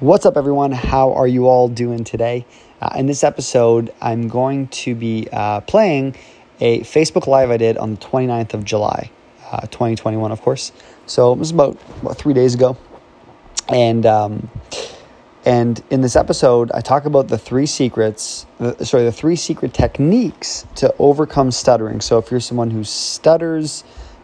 What's up, everyone? How are you all doing today? Uh, in this episode, I'm going to be uh, playing a Facebook Live I did on the 29th of July, uh, 2021, of course. So it was about, about three days ago. And, um, and in this episode, I talk about the three secrets, the, sorry, the three secret techniques to overcome stuttering. So if you're someone who stutters,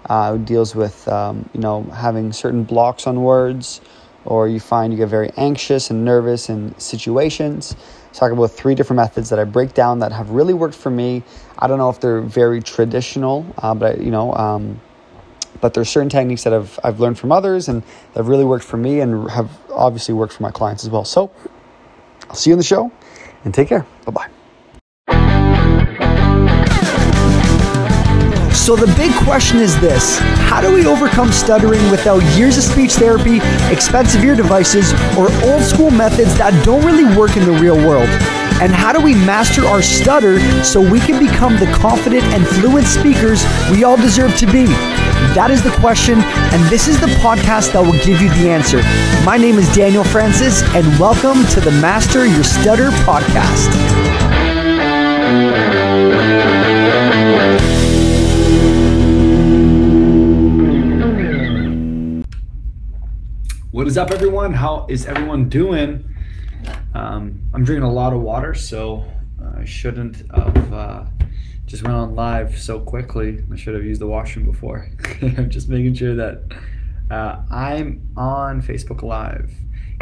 uh, who deals with, um, you know, having certain blocks on words, or you find you get very anxious and nervous in situations. Talk about three different methods that I break down that have really worked for me. I don't know if they're very traditional, uh, but I, you know, um, but there's certain techniques that I've I've learned from others and that have really worked for me and have obviously worked for my clients as well. So I'll see you in the show and take care. Bye bye. So, the big question is this How do we overcome stuttering without years of speech therapy, expensive ear devices, or old school methods that don't really work in the real world? And how do we master our stutter so we can become the confident and fluent speakers we all deserve to be? That is the question, and this is the podcast that will give you the answer. My name is Daniel Francis, and welcome to the Master Your Stutter podcast. What is up, everyone? How is everyone doing? Um, I'm drinking a lot of water, so I shouldn't have uh, just went on live so quickly. I should have used the washroom before. I'm just making sure that uh, I'm on Facebook Live.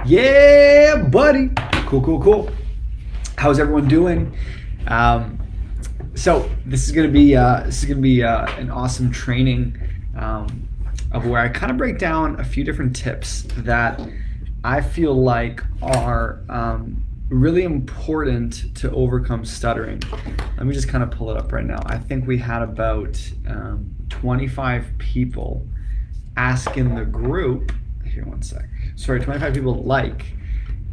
Yeah, buddy. Cool, cool, cool. How's everyone doing? Um, so this is gonna be uh, this is gonna be uh, an awesome training. Um, of where I kind of break down a few different tips that I feel like are um, really important to overcome stuttering. Let me just kind of pull it up right now. I think we had about um, 25 people ask in the group. Here, one sec. Sorry, 25 people like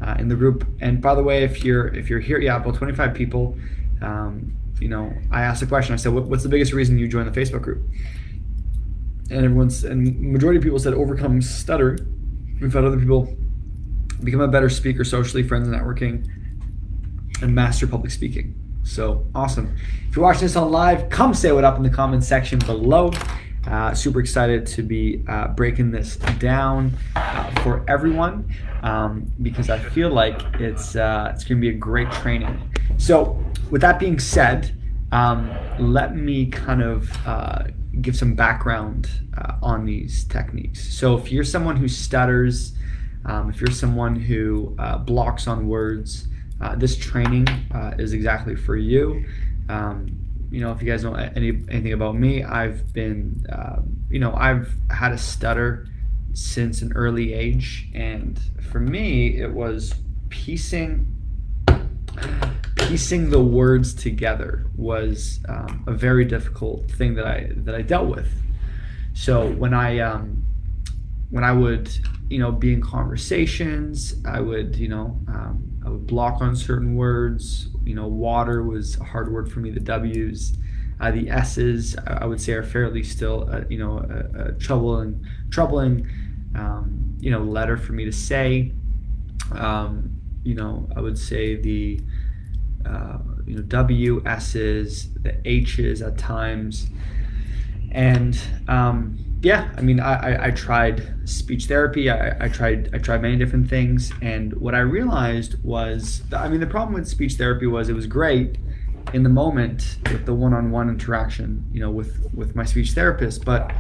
uh, in the group. And by the way, if you're if you're here, yeah, about 25 people. Um, you know, I asked a question. I said, what, "What's the biggest reason you joined the Facebook group?" And everyone's and majority of people said overcome stutter. We've had other people become a better speaker socially, friends networking, and master public speaking. So awesome! If you're watching this on live, come say what up in the comments section below. Uh, super excited to be uh, breaking this down uh, for everyone um, because I feel like it's uh, it's going to be a great training. So, with that being said, um, let me kind of uh, give some background uh, on these techniques. So, if you're someone who stutters, um, if you're someone who uh, blocks on words, uh, this training uh, is exactly for you. Um, you know, if you guys know any, anything about me, I've been, um, you know, I've had a stutter since an early age. And for me, it was piecing piecing the words together was um, a very difficult thing that I that I dealt with. So when I um, when I would you know be in conversations, I would you know um, I would block on certain words. You know, water was a hard word for me. The W's. Uh, the S's I would say are fairly still uh, you know a, a troubling troubling um, you know letter for me to say. Um, you know I would say the uh, you know W S's, the H's at times, and um, yeah, I mean, I, I, I tried speech therapy. I, I, tried I tried many different things, and what I realized was, I mean, the problem with speech therapy was it was great in the moment with the one-on-one interaction, you know, with with my speech therapist, but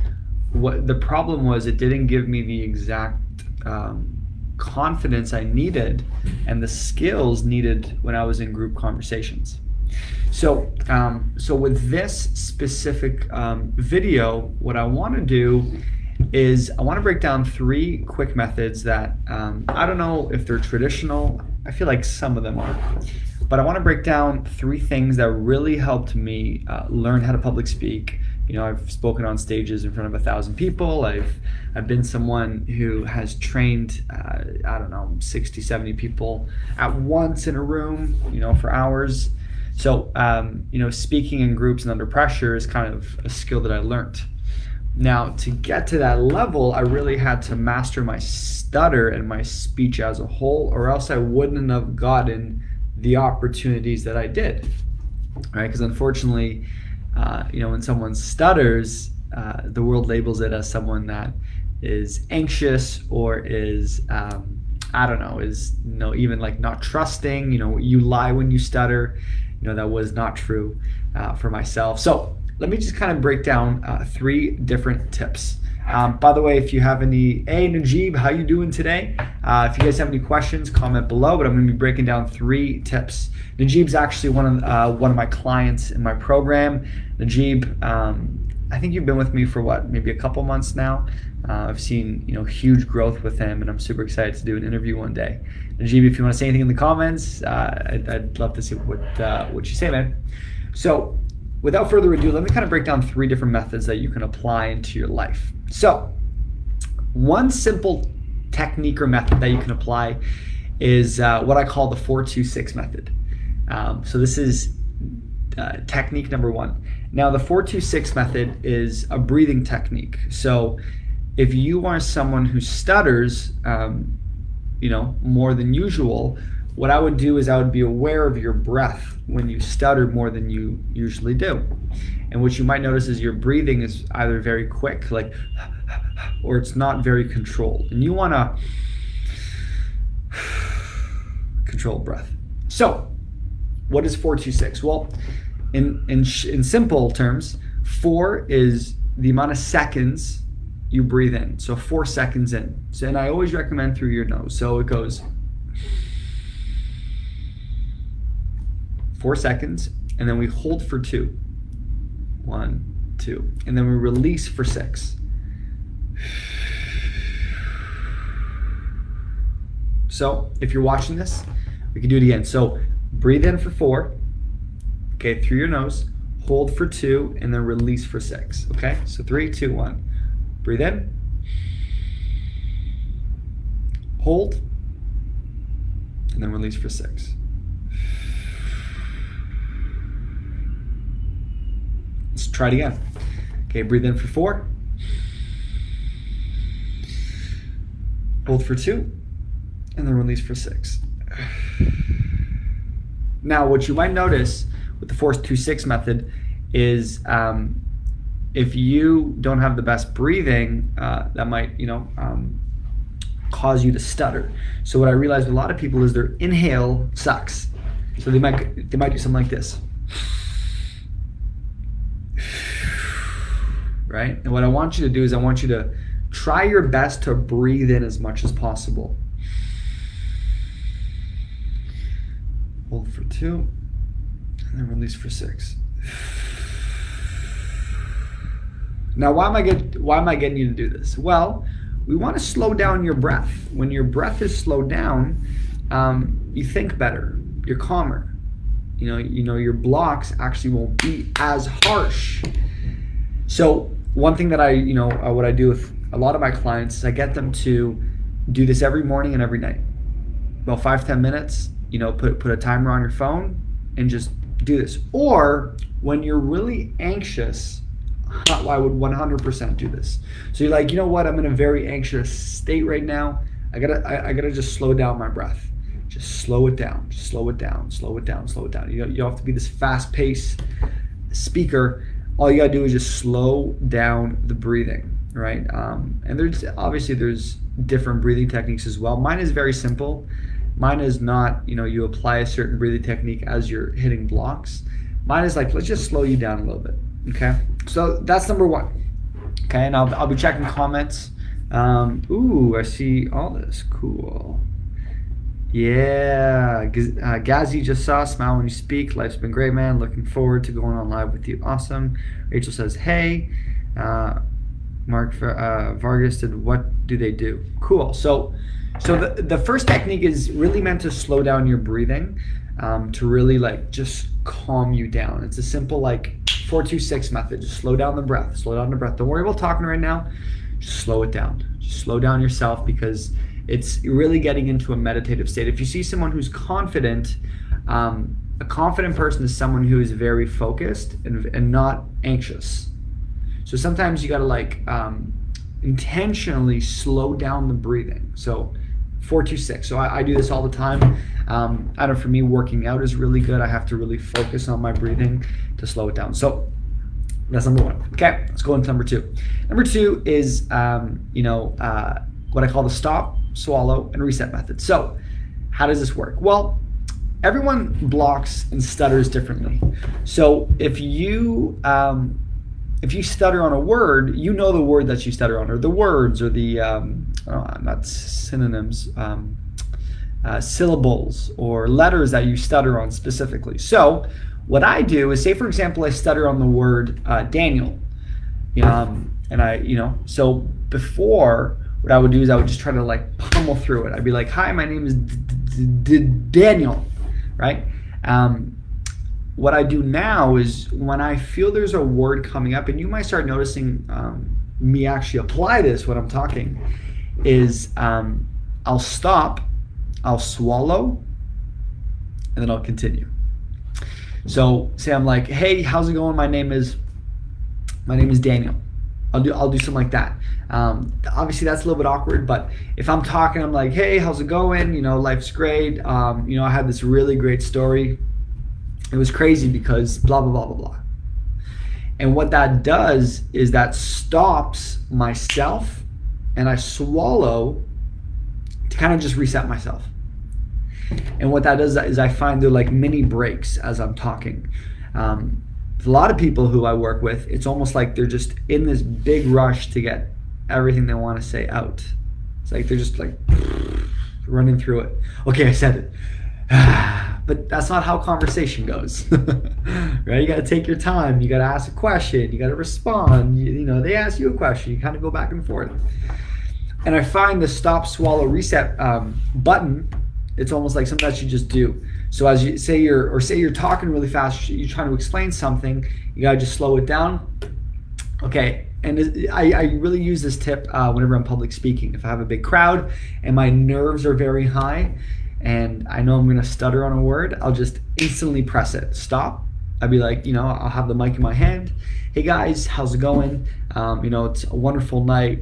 what the problem was, it didn't give me the exact um, confidence I needed and the skills needed when I was in group conversations. So, um, so with this specific um, video, what I want to do is I want to break down three quick methods that um, I don't know if they're traditional. I feel like some of them are, but I want to break down three things that really helped me uh, learn how to public speak you know i've spoken on stages in front of a thousand people i've i've been someone who has trained uh, i don't know 60 70 people at once in a room you know for hours so um, you know speaking in groups and under pressure is kind of a skill that i learned Now, to get to that level, I really had to master my stutter and my speech as a whole, or else I wouldn't have gotten the opportunities that I did. Right? Because unfortunately, uh, you know, when someone stutters, uh, the world labels it as someone that is anxious or is um, I don't know is you know even like not trusting. You know, you lie when you stutter. You know that was not true uh, for myself. So let me just kind of break down uh, three different tips. Um, by the way, if you have any, hey Najib, how you doing today? Uh, if you guys have any questions, comment below. But I'm going to be breaking down three tips. Najib's actually one of uh, one of my clients in my program. Najib, um, I think you've been with me for what, maybe a couple months now. Uh, I've seen you know huge growth with him, and I'm super excited to do an interview one day. Najib, if you want to say anything in the comments, uh, I'd, I'd, love to see what uh, what you say, man. So without further ado, let me kind of break down three different methods that you can apply into your life. So, one simple technique or method that you can apply is uh, what I call the 426 method. Um, so, this is uh, technique number one. Now, the 426 method is a breathing technique. So, if you are someone who stutters, um, you know, more than usual, what I would do is I would be aware of your breath when you stutter more than you usually do. And what you might notice is your breathing is either very quick, like, or it's not very controlled. And you want to control breath. So, what is 426? Well, in, in, in simple terms, four is the amount of seconds you breathe in. So, four seconds in. So, and I always recommend through your nose. So, it goes four seconds, and then we hold for two. One, two. And then we release for six. So if you're watching this, we can do it again. So breathe in for four, okay, through your nose, hold for two, and then release for six. Okay, so three, two, one. Breathe in, hold, and then release for six. Let's try it again. Okay, breathe in for four. Hold for two. And then release for six. Now, what you might notice with the four two six method is um, if you don't have the best breathing, uh, that might, you know, um, cause you to stutter. So what I realized with a lot of people is their inhale sucks. So they might they might do something like this. Right? And what I want you to do is I want you to try your best to breathe in as much as possible. Hold for two, and then release for six. Now, why am I get, why am I getting you to do this? Well, we want to slow down your breath. When your breath is slowed down, um, you think better. You're calmer. You know, you know your blocks actually won't be as harsh. So one thing that I, you know, uh, what I do with a lot of my clients is I get them to do this every morning and every night. About five ten minutes, you know, put put a timer on your phone and just do this. Or when you're really anxious, I would 100% do this. So you're like, you know what? I'm in a very anxious state right now. I gotta, I, I gotta just slow down my breath. Just slow it down. Just slow it down. Slow it down. Slow it down. You, you have to be this fast-paced speaker all you gotta do is just slow down the breathing, right? Um, and there's obviously there's different breathing techniques as well. Mine is very simple. Mine is not, you know, you apply a certain breathing technique as you're hitting blocks. Mine is like, let's just slow you down a little bit. Okay. So that's number one. Okay. And I'll, I'll be checking comments. Um, ooh, I see all this. Cool. Yeah, uh, Gazzy just saw smile when you speak. Life's been great, man. Looking forward to going on live with you. Awesome. Rachel says, "Hey, uh, Mark uh, Vargas did what do they do? Cool. So, so the the first technique is really meant to slow down your breathing, um, to really like just calm you down. It's a simple like four two six method. Just slow down the breath. Slow down the breath. Don't worry about talking right now. Just slow it down. Just slow down yourself because it's really getting into a meditative state. If you see someone who's confident, um, a confident person is someone who is very focused and, and not anxious. So sometimes you got to like um, intentionally slow down the breathing. So four two six. So I, I do this all the time. Um, I know for me, working out is really good. I have to really focus on my breathing to slow it down. So that's number one. Okay, let's go into number two. Number two is um, you know uh, what I call the stop, swallow, and reset method. So how does this work? Well, everyone blocks and stutters differently. So if you um, if you stutter on a word, you know the word that you stutter on, or the words, or the um, oh, not synonyms, um, uh, syllables, or letters that you stutter on specifically. So what I do is, say for example, I stutter on the word uh, Daniel, um, and I, you know, so before what I would do is I would just try to like pummel through it. I'd be like, "Hi, my name is Daniel," right? Um, what I do now is when I feel there's a word coming up, and you might start noticing um, me actually apply this when I'm talking, is um, I'll stop, I'll swallow, and then I'll continue. So say I'm like, hey, how's it going? My name is, my name is Daniel. I'll do I'll do something like that. Um, obviously, that's a little bit awkward, but if I'm talking, I'm like, hey, how's it going? You know, life's great. Um, you know, I had this really great story it was crazy because blah blah blah blah blah and what that does is that stops myself and i swallow to kind of just reset myself and what that does is i find there like mini breaks as i'm talking um, a lot of people who i work with it's almost like they're just in this big rush to get everything they want to say out. It's like they're just like running through it. Okay i said it. But that's not how conversation goes. Right? You got to take your time. You got to ask a question. You got to respond. You, you, know they ask you a question. You kind of go back and forth. And i find the stop swallow reset um, button it's almost like something that you just do so as you say you're or say you're talking really fast you're trying to explain something you got to just slow it down okay and I, I really use this tip uh, whenever i'm public speaking if i have a big crowd and my nerves are very high and I know I'm gonna stutter on a word, I'll just instantly press it. Stop. I'd be like, you know, I'll have the mic in my hand. Hey guys, how's it going? Um, you know, it's a wonderful night,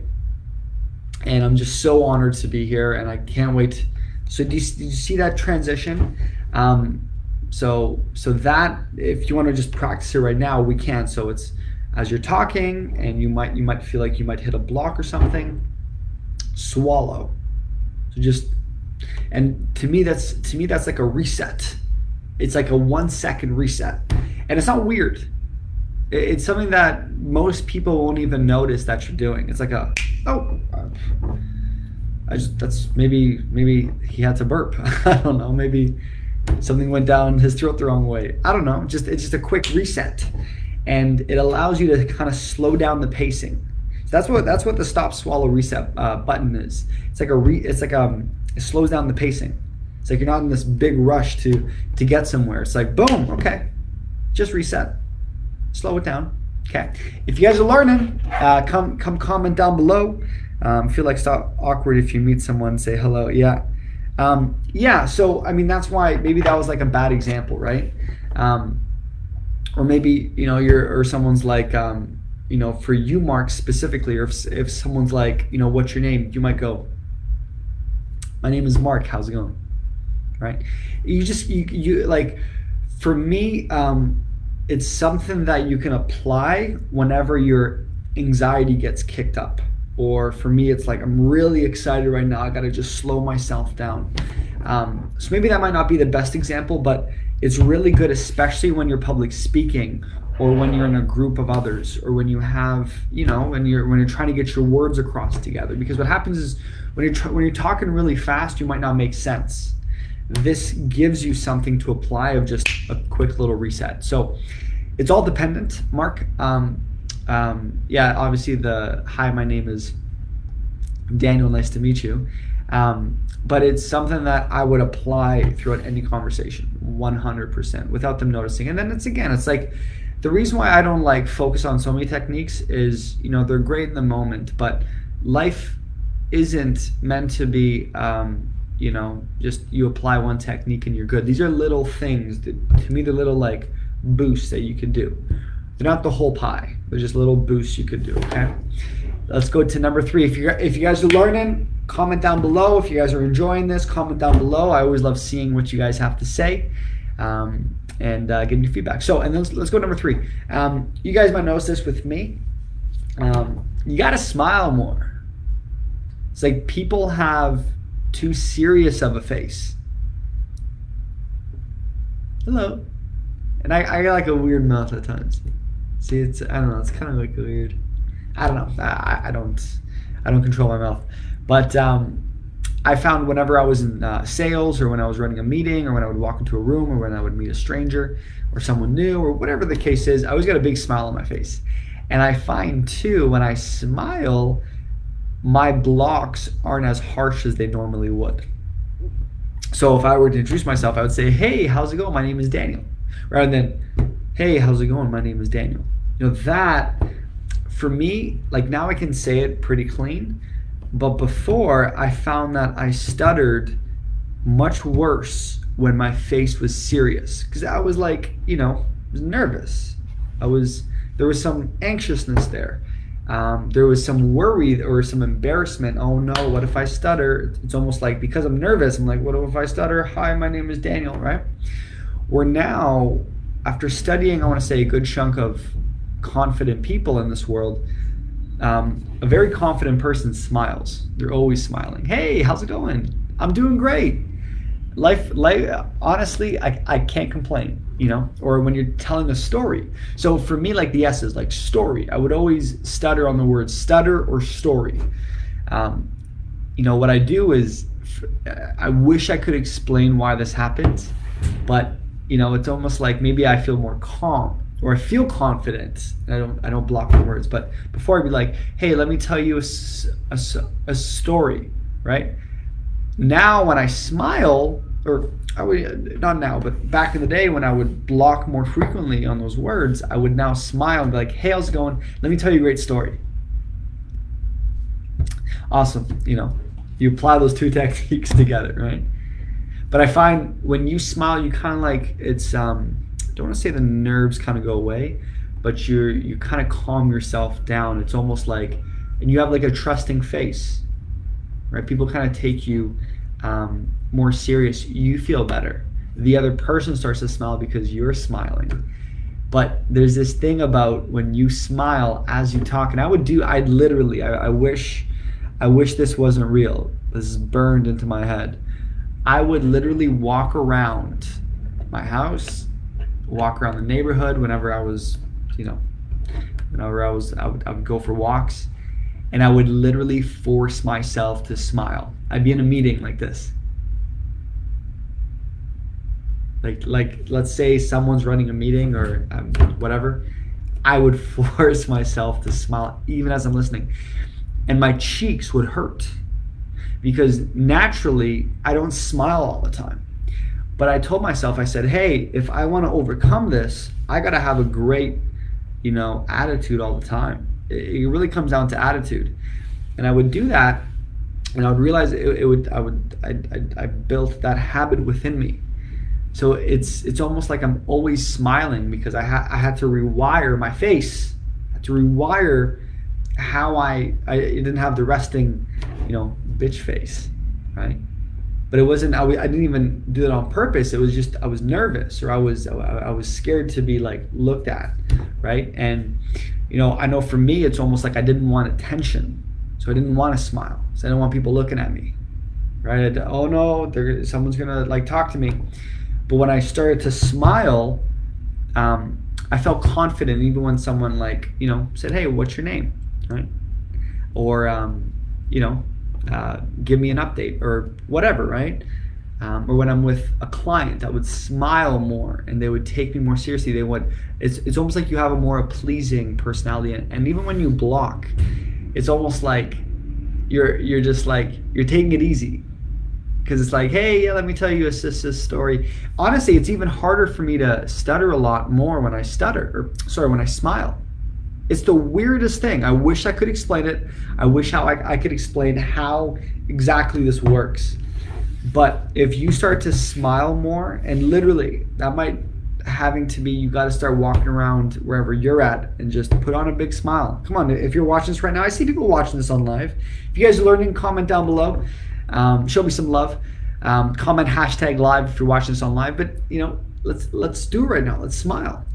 and I'm just so honored to be here, and I can't wait. So, do you, did you see that transition? Um, so, so that if you want to just practice it right now, we can. So it's as you're talking, and you might you might feel like you might hit a block or something. Swallow. So just and to me that's to me that's like a reset it's like a one second reset and it's not weird it's something that most people won't even notice that you're doing it's like a oh i just that's maybe maybe he had to burp i don't know maybe something went down his throat the wrong way i don't know just it's just a quick reset and it allows you to kind of slow down the pacing so that's what that's what the stop swallow reset uh, button is it's like a re, it's like um it slows down the pacing. It's like you're not in this big rush to to get somewhere. It's like boom, okay, just reset, slow it down. Okay, if you guys are learning, uh, come come comment down below. Um, feel like stop awkward if you meet someone, say hello. Yeah, um, yeah. So I mean, that's why maybe that was like a bad example, right? Um, or maybe you know you're or someone's like um, you know for you, Mark specifically, or if if someone's like you know what's your name, you might go my name is Mark. How's it going? Right? You just you you like for me um it's something that you can apply whenever your anxiety gets kicked up or for me it's like i'm really excited right now. I gotta just slow myself down. Um, so maybe that might not be the best example but it's really good especially when you're public speaking or when you're in a group of others or when you have you know when you're when you're trying to get your words across together. Because what happens is when you're tr- when you're talking really fast you might not make sense. This gives you something to apply of just a quick little reset. So it's all dependent mark. Um, um, yeah obviously the hi my name is daniel nice to meet you um, but it's something that i would apply throughout any conversation 100% without them noticing and then it's again it's like the reason why I don't like focus on so many techniques is, you know, they're great in the moment, but life isn't meant to be, um, you know, just you apply one technique and you're good. These are little things that, to me, they're little like boosts that you can do. They're not the whole pie. There's just little boosts you could do. Okay. Let's go to number three. If you if you guys are learning, comment down below. If you guys are enjoying this, comment down below. I always love seeing what you guys have to say. Um, and uh, getting your feedback. So, and let's, let's go number three. Um, you guys might notice this with me. Um, you got to smile more. It's like people have too serious of a face. Hello. And I, I got like a weird mouth at times. See, it's I don't know. It's kind of like weird. I don't know. I, I don't I don't control my mouth, but um, I found whenever I was in uh, sales or when I was running a meeting or when I would walk into a room or when I would meet a stranger or someone new or whatever the case is, I always got a big smile on my face. And I find too when I smile, my blocks aren't as harsh as they normally would. So if I were to introduce myself, I would say, "Hey, how's it going? My name is Daniel," rather than, "Hey, how's it going? My name is Daniel." You know that for me, like now I can say it pretty clean, but before I found that I stuttered much worse when my face was serious because I was like, you know, was nervous. I was there was some anxiousness there. Um, there was some worry or some embarrassment. Oh no, what if I stutter? It's almost like because I'm nervous, I'm like, what if I stutter? Hi, my name is Daniel, right? Where now, after studying, I want to say a good chunk of confident people in this world, um, a very confident person smiles. They're always smiling. Hey, how's it going? I'm doing great. Life, life honestly, I, I can't complain, you know, or when you're telling a story. So for me, like the S is like story. I would always stutter on the word stutter or story. Um, you know, what I do is I wish I could explain why this happens, but you know, it's almost like maybe I feel more calm or I feel confident. I don't I don't block the words, but before I'd be like, hey, let me tell you a, a, a story, right? Now when I smile, or I would not now, but back in the day when I would block more frequently on those words, I would now smile and be like, "Hey, how's it going? Let me tell you a great story." Awesome, you know, you apply those two techniques together, right? But I find when you smile, you kind of like it's. Um, I don't want to say the nerves kind of go away, but you're you kind of calm yourself down. It's almost like, and you have like a trusting face, right? People kind of take you um, more serious, you feel better. The other person starts to smile because you're smiling. But there's this thing about when you smile as you talk, and I would do, I literally, I, I wish, I wish this wasn't real. This is burned into my head. I would literally walk around my house, walk around the neighborhood whenever I was, you know, whenever I was, I would, I would go for walks, and I would literally force myself to smile. I'd be in a meeting like this. Like, like let's say someone's running a meeting or um, whatever, I would force myself to smile even as I'm listening, and my cheeks would hurt because naturally I don't smile all the time. But I told myself, I said, hey, if I want to overcome this, I got to have a great, you know, attitude all the time. It, really comes down to attitude. And I would do that and I would realize it, it would I would I, I, I, built that habit within me. So it's it's almost like I'm always smiling because I ha- I had to rewire my face, to rewire how I I didn't have the resting, you know, bitch face, right? But it wasn't I, I didn't even do it on purpose. It was just I was nervous or I was I was scared to be like looked at, right? And you know I know for me it's almost like I didn't want attention so I didn't want to smile. So I didn't want people looking at me. Right? oh no, someone's gonna like talk to me. But when I started to smile, um, I felt confident even when someone like you know said, "Hey, what's your name?" Right? Or um, you know, uh, give me an update or whatever. Right? Um, or when I'm with a client, I would smile more and they would take me more seriously. They would. It's it's almost like you have a more pleasing personality, and, and even when you block, it's almost like you're you're just like you're taking it easy because it's like hey yeah let me tell you a sister story honestly it's even harder for me to stutter a lot more when i stutter or sorry when i smile it's the weirdest thing i wish i could explain it i wish how I, I could explain how exactly this works but if you start to smile more and literally that might having to be you got to start walking around wherever you're at and just put on a big smile. Come on, if you're watching this right now, I see people watching this on live. If you guys are learning, comment down below. Um, show me some love. Um, comment hashtag live if you're watching this on live. But you know, let's let's do it right now. Let's smile.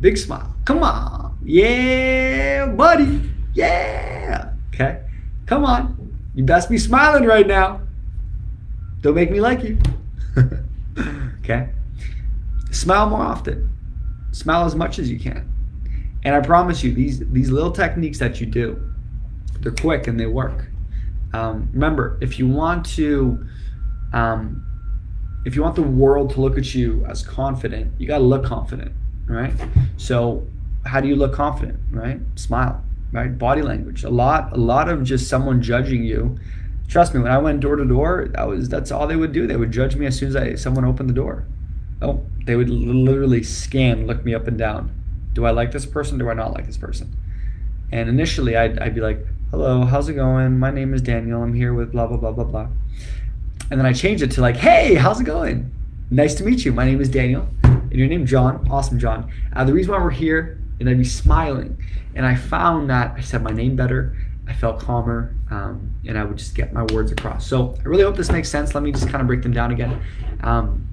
Big smile. Come on, yeah, buddy, yeah. Okay, come on. You best be smiling right now. Don't make me like you. okay? Smile more often. Smile as much as you can. And I promise you, these these little techniques that you do, they're quick and they work. Um, remember, if you want to, um, if you want the world to look at you as confident, you got to look confident, right? So, how do you look confident, right? Smile, right? Body language. A lot, a lot of just someone judging you Trust me, when I went door to door, that was that's all they would do. They would judge me as soon as I someone opened the door. Oh, they would literally scan, look me up and down. Do I like this person? Do I not like this person? And initially, I'd, I'd be like, "Hello, how's it going? My name is Daniel. I'm here with blah blah blah blah blah." And then I changed it to like, "Hey, how's it going? Nice to meet you. My name is Daniel, and your name John. Awesome, John. Uh, the reason why we're here, and I'd be smiling, and I found that I said my name better. I felt calmer, um, and I would just get my words across. So I really hope this makes sense. Let me just kind of break them down again. Um,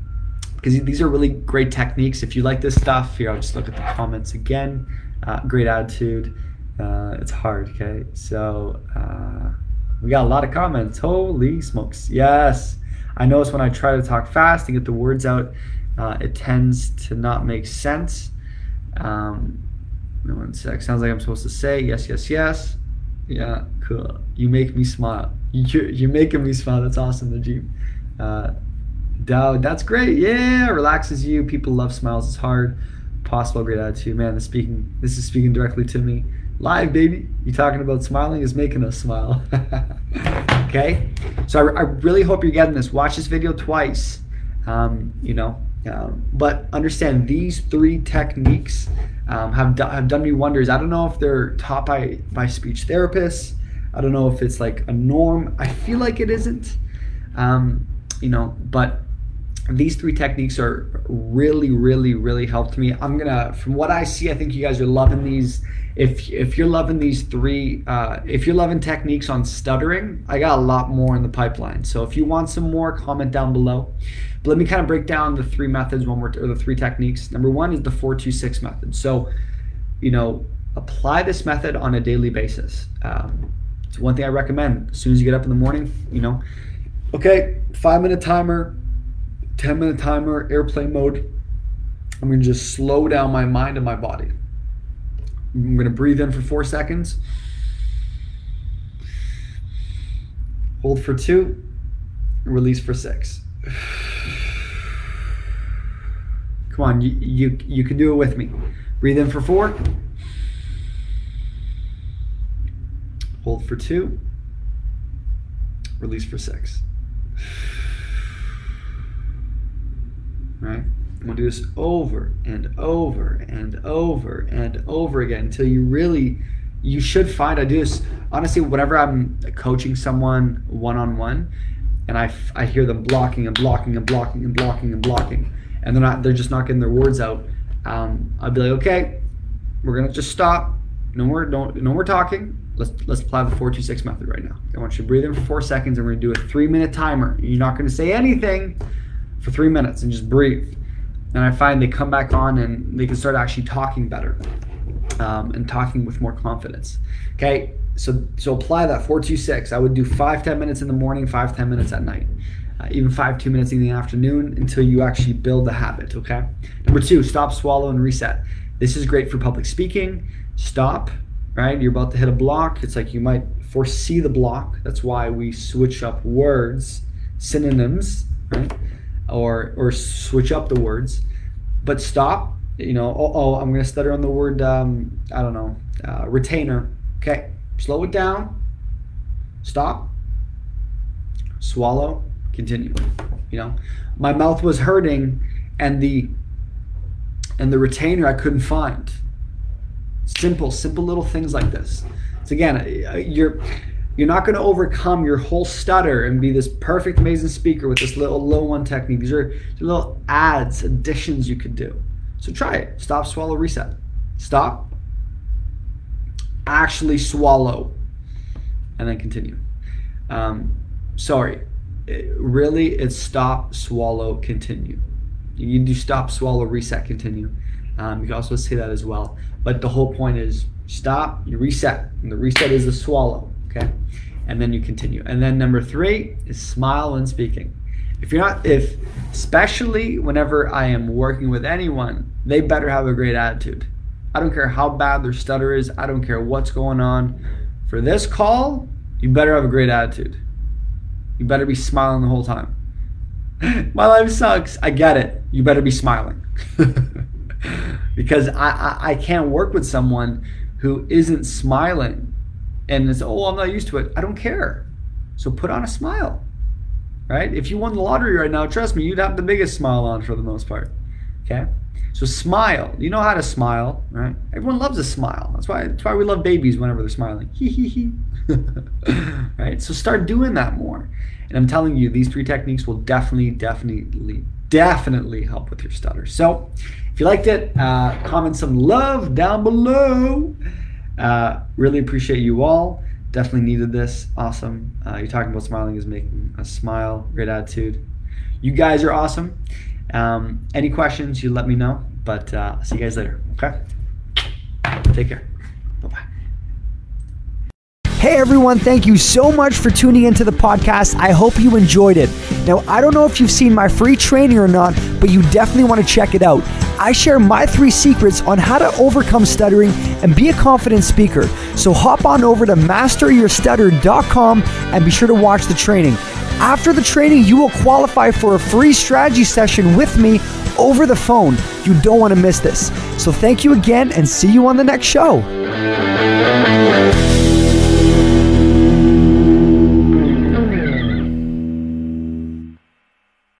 because these are really great techniques. If you like this stuff, here I'll just look at the comments again. Uh, great attitude. Uh, it's hard, okay? So uh, we got a lot of comments. Holy smokes! Yes, I notice when I try to talk fast and get the words out, uh, it tends to not make sense. Um, one sec. Sounds like I'm supposed to say yes, yes, yes. Yeah, cool. You make me smile. You're, you're making me smile. That's awesome, Najib. Uh, that's great. Yeah, relaxes you. People love smiles. It's hard. Possible great attitude. Man, this speaking this is speaking directly to me. Live, baby. You talking about smiling is making us smile. okay? So I, I, really hope you're getting this. Watch this video twice. Um, you know, um, but understand these three techniques um, have, do, have done me wonders. I don't know if they're taught by, by speech therapists. I don't know if it's like a norm. I feel like it isn't. Um, you know, but these three techniques are really, really, really helped me. I'm gonna, from what I see, I think you guys are loving these. If if you're loving these three, uh, if you're loving techniques on stuttering, I got a lot more in the pipeline. So if you want some more, comment down below. But let me kind of break down the three methods one more, or the three techniques. Number one is the four two six method. So, you know, apply this method on a daily basis. Um, it's one thing I recommend. As soon as you get up in the morning, you know, okay, five minute timer, 10 minute timer, airplane mode. I'm to just slow down my mind and my body. I'm to breathe in for four seconds. Hold for two. Release for six. Come on, you, you, you can do it with me. Breathe in for four. Hold for two. Release for six. Right? I'm gonna do this over and over and over and over again until you really, you should find. I do this honestly. Whenever I'm coaching someone one on one, and I, I hear them blocking and blocking and blocking and blocking and blocking, and they're not, they're just not getting their words out. Um, I'd be like, okay, we're gonna just stop. No more, don't, no more talking. Let's let's apply the four two six method right now. I want you to breathe in for four seconds, and we're gonna do a three minute timer. You're not gonna say anything for three minutes and just breathe. And I find they come back on and they can start actually talking better um, and talking with more confidence. Okay, so so apply that four two six. I would do five ten minutes in the morning, five ten minutes at night, uh, even five two minutes in the afternoon until you actually build the habit. Okay. Number two, stop, swallow, and reset. This is great for public speaking. Stop. Right, you're about to hit a block. It's like you might foresee the block. That's why we switch up words, synonyms. Right or or switch up the words, but stop. You know, oh, oh I'm to stutter on the word. Um, I don't know, uh, retainer. Okay, slow it down. Stop. Swallow. Continue. You know, my mouth was hurting, and the and the retainer I couldn't find. Simple, simple little things like this. So again, uh, you're You're not going to overcome your whole stutter and be this perfect, amazing speaker with this little low one technique. These are little adds, additions you could do. So try it. Stop, swallow, reset. Stop. Actually swallow. And then continue. Um, sorry. It, really, it's stop, swallow, continue. You need to do stop, swallow, reset, continue. Um, you can also say that as well. But the whole point is stop, you reset. And the reset is the swallow okay? And then you continue. And then number three is smile when speaking. If you're not, if, especially whenever I am working with anyone, they better have a great attitude. I don't care how bad their stutter is, I don't care what's going on. For this call, you better have a great attitude. You better be smiling the whole time. My life sucks. I get it. You better be smiling. because I, I, I can't work with someone who isn't smiling and it's oh I'm not used to it. I don't care. So put on a smile. Right? If you won the lottery right now, trust me, you'd have the biggest smile on for the most part. Okay? So smile. You know how to smile, right? Everyone loves a smile. That's why that's why we love babies whenever they're smiling. Hee hee hee. right? So start doing that more. And I'm telling you, these three techniques will definitely, definitely, definitely help with your stutter. So if you liked it, uh, comment some love down below. Uh, really appreciate you all. Definitely needed this. Awesome. Uh, you're talking about smiling is making a smile. Great attitude. You guys are awesome. Um, any questions, you let me know. But uh, see you guys later. Okay? Take care. Bye bye. Hey everyone, thank you so much for tuning into the podcast. I hope you enjoyed it. Now, I don't know if you've seen my free training or not, but you definitely want to check it out. I share my three secrets on how to overcome stuttering and be a confident speaker. So hop on over to masteryourstutter.com and be sure to watch the training. After the training, you will qualify for a free strategy session with me over the phone. You don't want to miss this. So thank you again and see you on the next show.